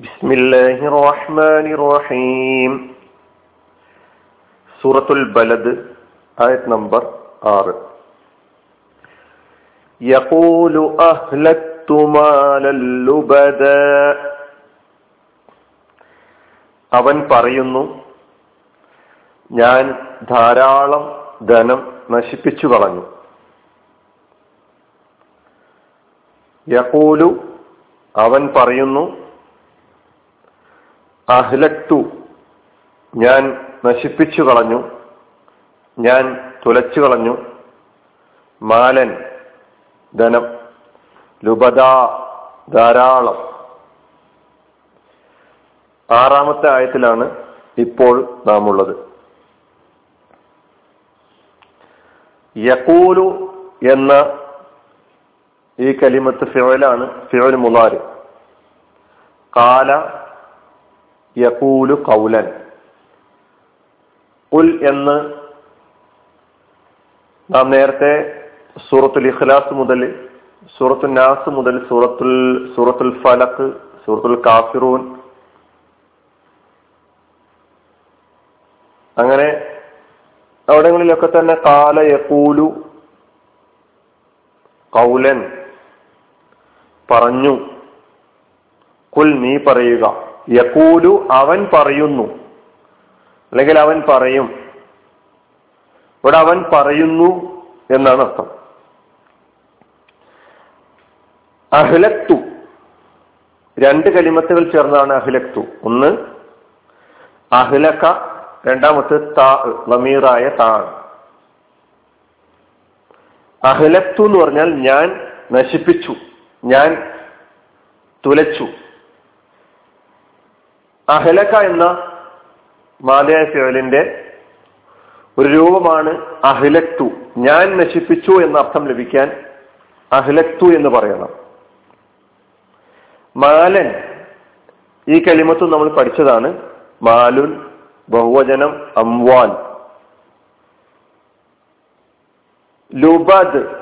بسم الله الرحمن الرحيم سورة البلد آية نمبر آر يقول أهلكت مالا لبدا അവൻ പറയുന്നു ഞാൻ ധാരാളം ധനം നശിപ്പിച്ചു കളഞ്ഞു യഹൂലു അവൻ പറയുന്നു അഹ്ലക്തു ഞാൻ നശിപ്പിച്ചു കളഞ്ഞു. ഞാൻ തുലച്ചു കളഞ്ഞു. മാലൻ ധനം ലുബദ ധാരാളം. ആറാമത്തെ ആയത്തിലാണ് ഇപ്പോൾ നാം ഉള്ളത് യക്കൂലു എന്ന ഈ കലിമത്ത് ഫിറോലാണ് ഫിറോൽ മുലാര് കാല യക്കൂലു കൗലൻ ഉൽ എന്ന് നാം നേരത്തെ സൂറത്തുൽ ഇഖ്ലാസ് മുതൽ സൂറത്തുൽ നാസ് മുതൽ സൂറത്തുൽ സൂറത്തുൽ ഫലക്ക് സൂറത്തുൽ കാഫിറൂൻ അങ്ങനെ അവിടങ്ങളിലൊക്കെ തന്നെ കാല യക്കൂലു കൗലൻ പറഞ്ഞു. കുൽ നീ പറയുക. യക്കൂലു അവൻ പറയുന്നു. അല്ലെങ്കിൽ അവൻ പറയും. ഇവിടെ അവൻ പറയുന്നു എന്നാണ് അർത്ഥം. അഹ്ലക്തു. രണ്ട് കലിമത്തുകൾ ചേർന്നാണ് അഹ്ലക്തു. ഒന്ന് അഹ്ലക്ക രണ്ടാമത്തെ താ നമീറായ താ. അഹ്ലക്തു എന്ന് പറഞ്ഞാൽ ഞാൻ നശിപ്പിച്ചു. ഞാൻ തുലച്ചു. അഹലക്ക എന്ന മാതയായ ഫിയലിന്റെ ഒരു രൂപമാണ് അഹ്ലക്തു. ഞാൻ നശിപ്പിച്ചു എന്ന അർത്ഥം ലഭിക്കാൻ അഹ്ലക്തു എന്ന് പറയണം. മാലൻ ഈ കലിമത്തും നമ്മൾ പഠിച്ചതാണ്. മാലുൻ ബഹുവചനം അംവാൻ ലുബദ്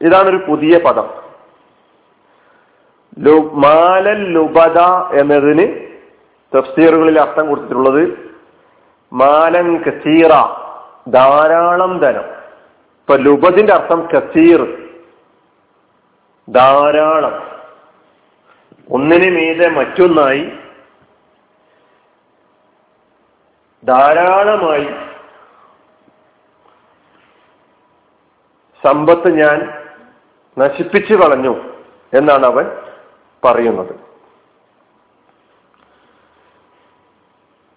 ഇതാണൊരു പുതിയ പദം. മാലൻ ലുബദ എന്നതിന് തഫ്സീറുകളിൽ അർത്ഥം കൊടുത്തിട്ടുള്ളത് മാലൻ കസീറ ധാരാളം ധനം. ഇപ്പൊ ലുബദിന്റെ അർത്ഥം കസീർ. ധാരാളം. ഒന്നിനു മീതെ മറ്റൊന്നായി ധാരാളമായി സമ്പത്ത് ഞാൻ നശിപ്പിച്ചു കളഞ്ഞു എന്നാണ് അവൻ പറയുന്നത്.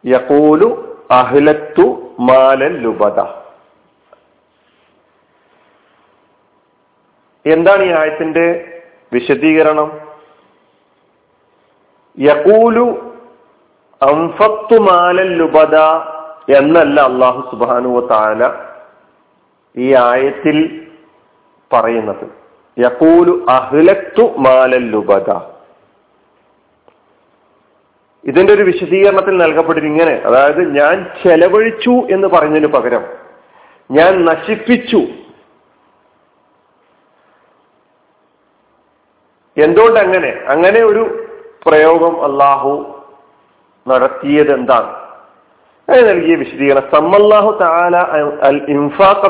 യക്കൂലു അഹ്ലത്തു മാലൻ ലുബത എന്താണ് ഈ ആയത്തിന്റെ വിശദീകരണം? യഖൂലു അംഫത്തു മാലൻ ലുബത എന്നല്ല അള്ളാഹു സുബാനുവ താല ഈ ആയത്തിൽ പറയുന്നത്. യഖൂലു അഹ്ലത്തു മാലൻ ലുബദ. ഇതിന്റെ ഒരു വിശദീകരണത്തിൽ നൽകപ്പെട്ടിട്ട് ഇങ്ങനെ. അതായത് ഞാൻ ചെലവഴിച്ചു എന്ന് പറഞ്ഞതിന് പകരം ഞാൻ നശിപ്പിച്ചു. എന്തുകൊണ്ട് അങ്ങനെ അങ്ങനെ ഒരു പ്രയോഗം അള്ളാഹു നടത്തിയത് എന്താണ് അങ്ങനെ നൽകിയ വിശദീകരണം. സമ്മല്ലാഹു താല അൽ ഇൻഫാഖ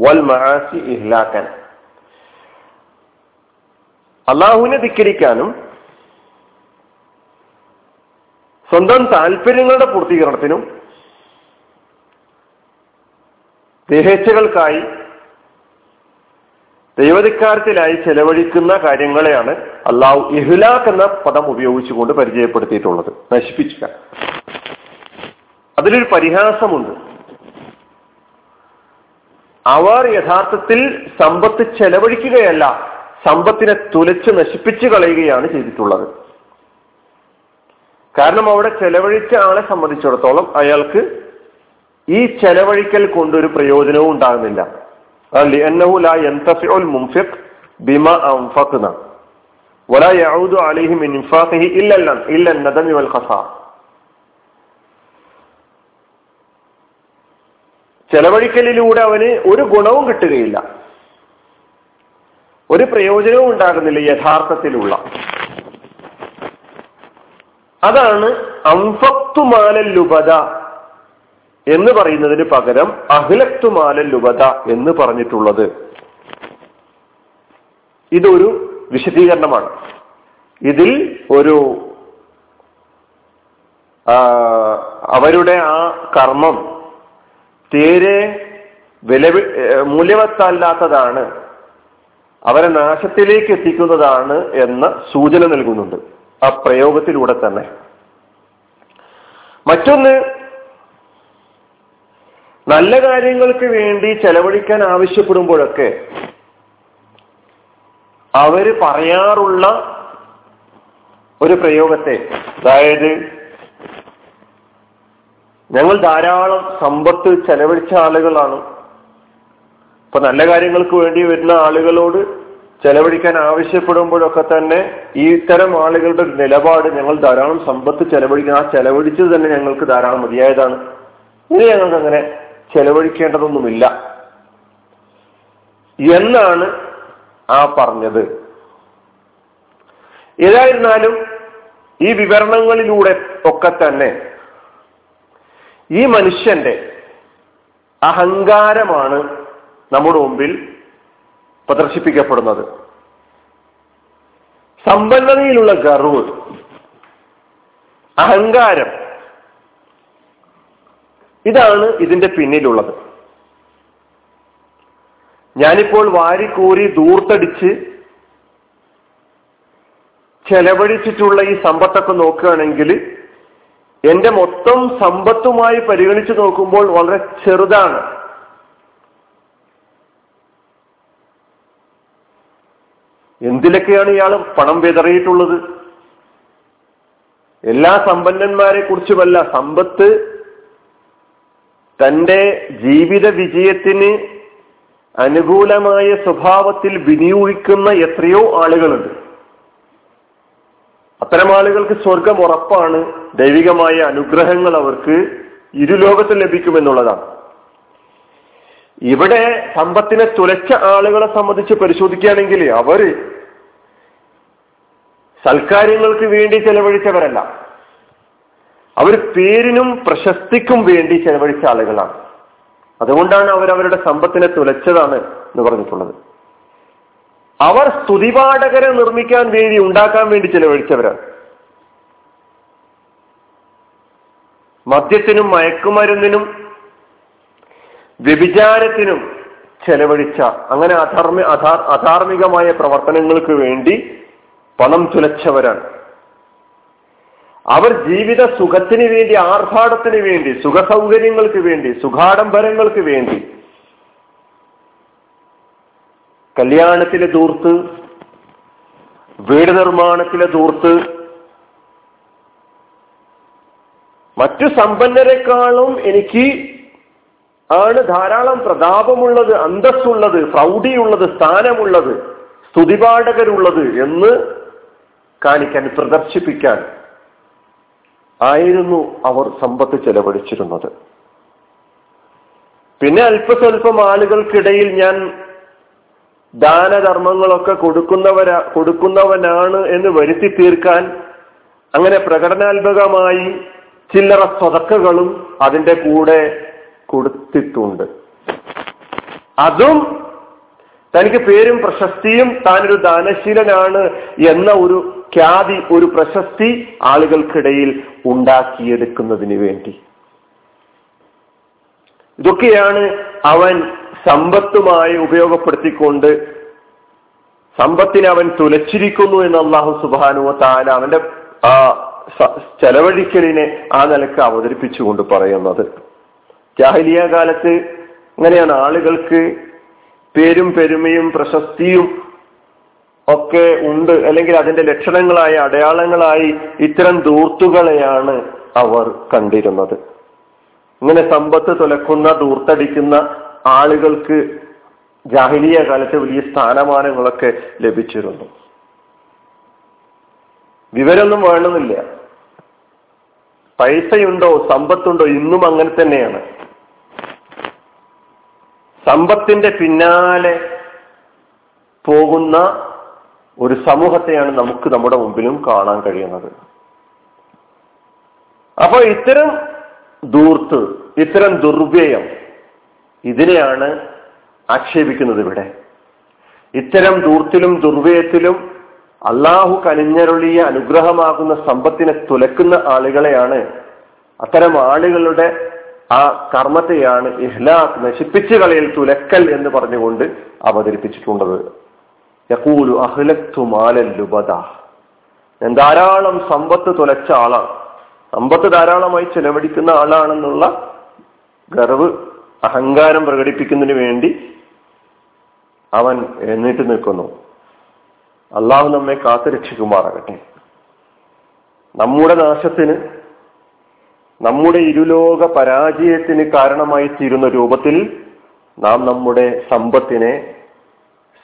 വൽ മഹാസി ഇഹ്ലാക്കൻ അള്ളാഹുവിനെ ധിക്കരിക്കാനും സ്വന്തം താല്പര്യങ്ങളുടെ പൂർത്തീകരണത്തിനും ദേഹേച്ഛകൾക്കായി ദൈവധിക്കാരത്തിലായി ചെലവഴിക്കുന്ന കാര്യങ്ങളെയാണ് അള്ളാഹു ഇഹ്ലാഖ് എന്ന പദം ഉപയോഗിച്ചുകൊണ്ട് പരിചയപ്പെടുത്തിയിട്ടുള്ളത്. നശിപ്പിക്കുക അതിലൊരു പരിഹാസമുണ്ട്. അവർ യഥാർത്ഥത്തിൽ സമ്പത്ത് ചെലവഴിക്കുകയല്ല സമ്പത്തിനെ തുലച്ച് നശിപ്പിച്ചു കളയുകയാണ് ചെയ്തിട്ടുള്ളത്. കാരണം അവിടെ ചെലവഴിച്ച ആളെ സംബന്ധിച്ചിടത്തോളം അയാൾക്ക് ഈ ചെലവഴിക്കൽ ഒരു പ്രയോജനവും ഉണ്ടാകുന്നില്ല. മിൻ ഇൻഫാഖിഹി ഇല്ല ഇല്ല നദമി വൽ ഖസാർ ചെലവഴിക്കലിലൂടെ അവന് ഒരു ഗുണവും കിട്ടുകയില്ല. ഒരു പ്രയോജനവും ഉണ്ടാകുന്നില്ല യഥാർത്ഥത്തിലുള്ള. അതാണ് അംഫക്തുമാലല്ലുപത എന്ന് പറയുന്നതിന് പകരം അഖിലക്തുമാലൽ ലുബദ എന്ന് പറഞ്ഞിട്ടുള്ളത്. ഇതൊരു വിശദീകരണമാണ്. ഇതിൽ ഒരു അവരുടെ ആ കർമ്മം തീരെ വില മൂല്യവത്തല്ലാത്തതാണ്. അവരെ നാശത്തിലേക്ക് എത്തിക്കുന്നതാണ് എന്ന സൂചന നൽകുന്നുണ്ട്. ആ പ്രയോഗത്തിലൂടെ തന്നെ. മറ്റൊന്ന് നല്ല കാര്യങ്ങൾക്ക് വേണ്ടി ചെലവഴിക്കാൻ ആവശ്യപ്പെടുമ്പോഴൊക്കെ അവർ പറയാറുള്ള ഒരു പ്രയോഗത്തെ അതായത് ഞങ്ങൾ ധാരാളം സമ്പത്ത് ചെലവഴിച്ച ആളുകളാണ്. ഇപ്പൊ നല്ല കാര്യങ്ങൾക്ക് വേണ്ടി വരുന്ന ആളുകളോട് ചെലവഴിക്കാൻ ആവശ്യപ്പെടുമ്പോഴൊക്കെ തന്നെ ഈ ഇത്തരം ആളുകളുടെ നിലപാട് ഞങ്ങൾ ധാരാളം സമ്പത്ത് ചെലവഴിക്കുന്ന. ആ ചെലവഴിച്ചത് തന്നെ ഞങ്ങൾക്ക് ധാരാളം മതിയായതാണ്. ഇനി ഞങ്ങൾക്ക് അങ്ങനെ ചെലവഴിക്കേണ്ടതൊന്നുമില്ല. എന്നാണ് ആ പറഞ്ഞത്. ഏതായിരുന്നാലും ഈ വിവരണങ്ങളിലൂടെ ഒക്കെ തന്നെ ഈ മനുഷ്യന്റെ അഹങ്കാരമാണ് നമ്മുടെ മുമ്പിൽ പ്രദർശിപ്പിക്കപ്പെടുന്നത്. സമ്പന്നതയിലുള്ള ഗർവ് അഹങ്കാരം ഇതാണ് ഇതിന്റെ പിന്നിലുള്ളത്. ഞാനിപ്പോൾ വാരിക്കൂറി ദൂർത്തടിച്ച് ചെലവഴിച്ചിട്ടുള്ള ഈ സമ്പത്തൊക്കെ നോക്കുകയാണെങ്കിൽ എന്റെ മൊത്തം സമ്പത്തുമായി പരിഗണിച്ച് നോക്കുമ്പോൾ വളരെ ചെറുതാണ്. എന്തിലൊക്കെയാണ് ഇയാൾ പണം വിതറിയിട്ടുള്ളത്? എല്ലാ സമ്പന്നന്മാരെ കുറിച്ചുമല്ല സമ്പത്ത് തന്റെ ജീവിത വിജയത്തിന് അനുകൂലമായ സ്വഭാവത്തിൽ വിനിയോഗിക്കുന്ന എത്രയോ ആളുകളുണ്ട്. അത്തരം ആളുകൾക്ക് സ്വർഗം ഉറപ്പാണ്. ദൈവികമായ അനുഗ്രഹങ്ങൾ അവർക്ക് ഇരുലോകത്ത് ലഭിക്കുമെന്നുള്ളതാണ്. ഇവിടെ സമ്പത്തിനെ തുലച്ച ആളുകളെ സംബന്ധിച്ച് പരിശോധിക്കുകയാണെങ്കിൽ അവർ സൽക്കാര്യങ്ങൾക്ക് വേണ്ടി ചെലവഴിച്ചവരല്ല. അവർ പേരിനും പ്രശസ്തിക്കും വേണ്ടി ചെലവഴിച്ച ആളുകളാണ്. അതുകൊണ്ടാണ് അവർ അവരുടെ സമ്പത്തിനെ തുലച്ചതാണ് എന്ന് പറഞ്ഞിട്ടുള്ളത്. അവർ സ്തുതിപാഠകരെ നിർമ്മിക്കാൻ വേണ്ടി ഉണ്ടാക്കാൻ വേണ്ടി ചെലവഴിച്ചവരാണ്. മദ്യത്തിനും മയക്കുമരുന്നിനും വ്യഭിചാരത്തിനും ചെലവഴിച്ച അങ്ങനെ അധർമ്മ അധാർമികമായ പ്രവർത്തനങ്ങൾക്ക് വേണ്ടി പണം തുലച്ചവരാണ്. അവർ ജീവിത സുഖത്തിന് വേണ്ടി ആർഭാടത്തിന് വേണ്ടി സുഖ സൗകര്യങ്ങൾക്ക് വേണ്ടി സുഖാഡംബരങ്ങൾക്ക് വേണ്ടി കല്യാണത്തിലെ ദൂർത്ത് വീട് നിർമ്മാണത്തിലെ ദൂർത്ത് മറ്റു സമ്പന്നരെക്കാളും എനിക്ക് ആണ് ധാരാളം പ്രതാപമുള്ളത് അന്തസ്സുള്ളത് പ്രൗഢിയുള്ളത് സ്ഥാനമുള്ളത് സ്തുതിപാഠകരുള്ളത് എന്ന് കാണിക്കാൻ പ്രദർശിപ്പിക്കാൻ ആയിരുന്നു അവർ സമ്പത്ത് ചെലവഴിച്ചിരുന്നത്. പിന്നെ അല്പസ്വല്പം ആളുകൾക്കിടയിൽ ഞാൻ ദാനധർമ്മങ്ങളൊക്കെ കൊടുക്കുന്നവരാ കൊടുക്കുന്നവനാണ് എന്ന് വരുത്തി തീർക്കാൻ അങ്ങനെ പ്രകടനാത്മകമായി ചില്ലറ സ്വതക്കകളും അതിന്റെ കൂടെ കൊടുത്തിട്ടുണ്ട്. അതും തനിക്ക് പേരും പ്രശസ്തിയും താനൊരു ദാനശീലനാണ് എന്ന ഒരു ഖ്യാതി ഒരു പ്രശസ്തി ആളുകൾക്കിടയിൽ ഉണ്ടാക്കിയെടുക്കുന്നതിന് വേണ്ടി. ഇതൊക്കെയാണ് അവൻ സമ്പത്തുമായി ഉപയോഗപ്പെടുത്തിക്കൊണ്ട് സമ്പത്തിനെ അവൻ തുലച്ചിരിക്കുന്നു എന്ന് അള്ളാഹു സുബാനുവ താല അവന്റെ ആ ചെലവഴിക്കലിനെ ആ നിലയ്ക്ക് അവതരിപ്പിച്ചുകൊണ്ട് പറയുന്നത്. ജാഹലിയ കാലത്ത് അങ്ങനെയാണ് ആളുകൾക്ക് പേരും പെരുമയും പ്രശസ്തിയും ഒക്കെ ഉണ്ട്. അല്ലെങ്കിൽ അതിന്റെ ലക്ഷണങ്ങളായി അടയാളങ്ങളായി ഇത്തരം ദൂർത്തുകളെയാണ് അവർ കണ്ടിരുന്നത്. ഇങ്ങനെ സമ്പത്ത് തുലക്കുന്ന ദൂർത്തടിക്കുന്ന ആളുകൾക്ക് ജാഹിലിയ കാലത്ത് വലിയ സ്ഥാനമാനങ്ങളൊക്കെ ലഭിച്ചിരുന്നു. വിവരമൊന്നും വേണമെന്നില്ല. പൈസയുണ്ടോ സമ്പത്തുണ്ടോ ഇന്നും അങ്ങനെ തന്നെയാണ്. സമ്പത്തിന്റെ പിന്നാലെ പോകുന്ന ഒരു സമൂഹത്തെയാണ് നമുക്ക് നമ്മുടെ മുമ്പിലും കാണാൻ കഴിയുന്നത്. അപ്പോൾ ഇത്തരം ദൂർത്ത് ഇത്തരം ദുർവ്യയം ഇതിനെയാണ് ആക്ഷേപിക്കുന്നത് ഇവിടെ. ഇത്തരം ദൂർത്തിലും ദുർവ്യയത്തിലും അള്ളാഹു കനിഞ്ഞരുളിയ അനുഗ്രഹമാകുന്ന സമ്പത്തിനെ തുലക്കുന്ന ആളുകളെയാണ് അത്തരം ആളുകളുടെ ആ കർമ്മത്തെയാണ് ഇഹ്ലാഖ് നശിപ്പിച്ചു കളയൽ തുലക്കൽ എന്ന് പറഞ്ഞുകൊണ്ട് അവതരിപ്പിച്ചിട്ടുള്ളത്. യക്കൂലു അഹ്ലത്തു മാലല്ലുബദ ഞാൻ ധാരാളം സമ്പത്ത് തുലച്ച ആളാണ്. സമ്പത്ത് ധാരാളമായി ചെലവഴിക്കുന്ന ആളാണെന്നുള്ള ഗർവ് അഹങ്കാരം പ്രകടിപ്പിക്കുന്നതിന് വേണ്ടി അവൻ എഴുന്നേറ്റ് നിൽക്കുന്നു. അള്ളാഹു നമ്മെ കാത്തു രക്ഷിക്കുമാറാകട്ടെ നമ്മുടെ നാശത്തിന് നമ്മുടെ ഇരുലോക പരാജയത്തിന് കാരണമായി തീരുന്ന രൂപത്തിൽ നാം നമ്മുടെ സമ്പത്തിനെ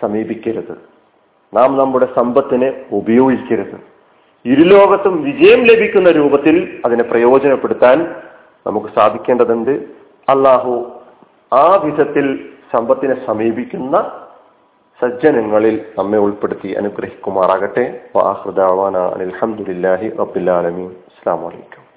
സമീപിക്കരുത്. നാം നമ്മുടെ സമ്പത്തിനെ ഉപയോഗിക്കരുത്. ഇരുലോകത്തും വിജയം ലഭിക്കുന്ന രൂപത്തിൽ അതിനെ പ്രയോജനപ്പെടുത്താൻ നമുക്ക് സാധിക്കേണ്ടതുണ്ട്. അള്ളാഹു ആ വിധത്തിൽ സമ്പത്തിനെ സമീപിക്കുന്ന സജ്ജനങ്ങളിൽ നമ്മെ ഉൾപ്പെടുത്തി അനുഗ്രഹിക്കുമാറാകട്ടെ. അലഹമുല്ലാഹി റബുല്ലാലമീൻ അസ്സാം വലൈക്കും